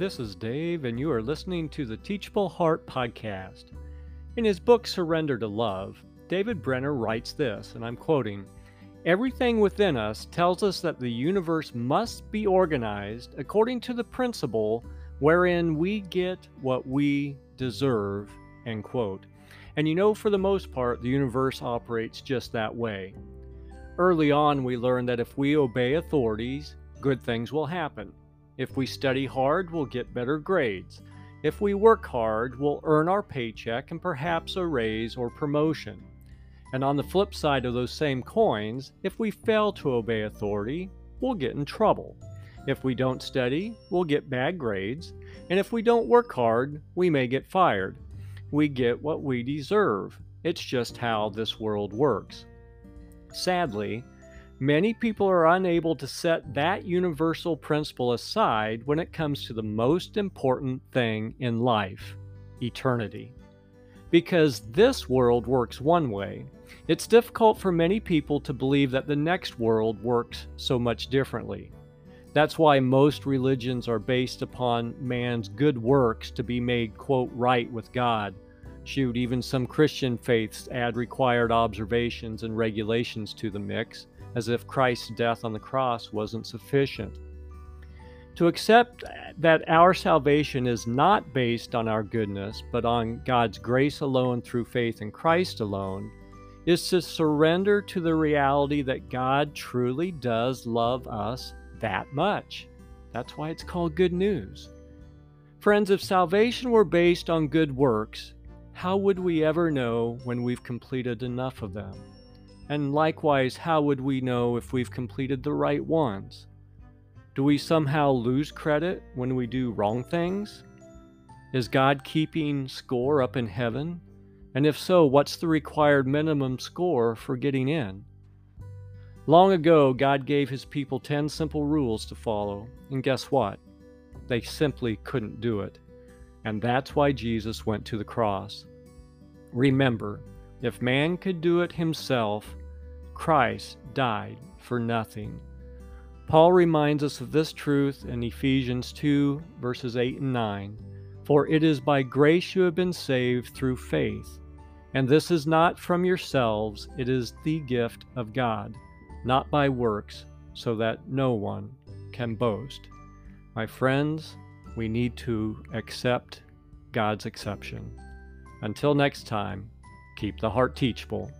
This is Dave, and you are listening to the Teachable Heart Podcast. In his book Surrender to Love, David Benner writes this, and I'm quoting Everything within us tells us that the universe must be organized according to the principle wherein we get what we deserve. End quote. And you know, for the most part, the universe operates just that way. Early on, we learned that if we obey authorities, good things will happen. If we study hard, we'll get better grades. If we work hard, we'll earn our paycheck and perhaps a raise or promotion. And on the flip side of those same coins, if we fail to obey authority, we'll get in trouble. If we don't study, we'll get bad grades. And if we don't work hard, we may get fired. We get what we deserve. It's just how this world works. Sadly, Many people are unable to set that universal principle aside when it comes to the most important thing in life eternity. Because this world works one way, it's difficult for many people to believe that the next world works so much differently. That's why most religions are based upon man's good works to be made, quote, right with God. Shoot, even some Christian faiths add required observations and regulations to the mix as if Christ's death on the cross wasn't sufficient. To accept that our salvation is not based on our goodness, but on God's grace alone through faith in Christ alone, is to surrender to the reality that God truly does love us that much. That's why it's called good news. Friends, if salvation were based on good works, how would we ever know when we've completed enough of them? And likewise, how would we know if we've completed the right ones? Do we somehow lose credit when we do wrong things? Is God keeping score up in heaven? And if so, what's the required minimum score for getting in? Long ago, God gave his people 10 simple rules to follow, and guess what? They simply couldn't do it. And that's why Jesus went to the cross. Remember, if man could do it himself, Christ died for nothing. Paul reminds us of this truth in Ephesians 2, verses 8 and 9. For it is by grace you have been saved through faith. And this is not from yourselves, it is the gift of God, not by works, so that no one can boast. My friends, we need to accept God's exception. Until next time, keep the heart teachable.